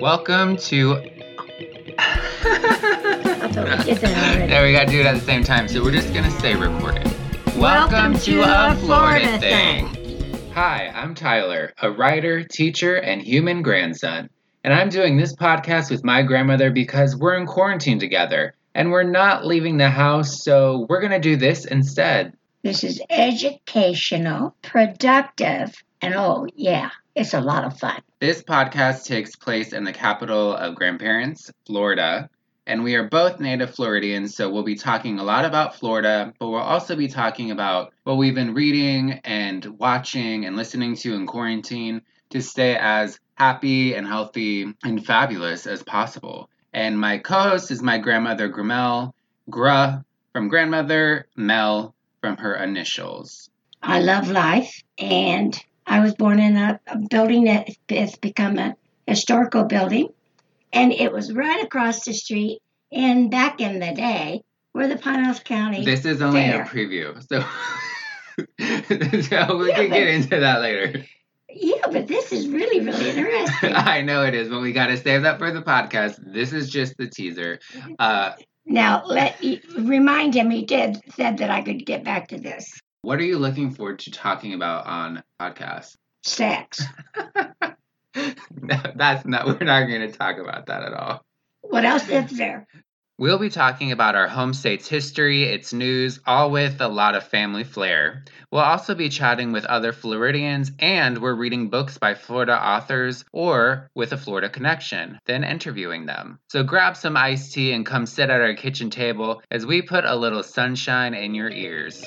Welcome to. I thought we did that already. There, we gotta do it at the same time, so we're just gonna say recorded. Welcome to a Florida thing. Hi, I'm Tyler, a writer, teacher, and human grandson. And I'm doing this podcast with my grandmother because we're in quarantine together and we're not leaving the house, so we're gonna do this instead. This is educational, productive, and oh, yeah, it's a lot of fun. This podcast takes place in the capital of grandparents, Florida, and we are both native Floridians, so we'll be talking a lot about Florida, but we'll also be talking about what we've been reading and watching and listening to in quarantine to stay as happy and healthy and fabulous as possible. And my co host is my grandmother, Gramel, Gra from grandmother, Mel from her initials. I love life, and I was born in a, a building that has become a historical building, and it was right across the street. And back in the day, where the Pinellas County. This is only Fair. a preview, so, so we Yeah, can but- get into that later. Yeah, but this is really, really interesting. I know it is, but we got to save that for the podcast. This is just the teaser. Uh, now, let remind him he did said that I could get back to this what are you looking forward to talking about on podcast? sex. no, that's not. We're not going to talk about that at all. What else is there? We'll be talking about our home state's history, its news, all with a lot of family flair. We'll also be chatting with other Floridians, and we're reading books by Florida authors or with a Florida connection, then interviewing them. So grab some iced tea and come sit at our kitchen table as we put a little sunshine in your ears.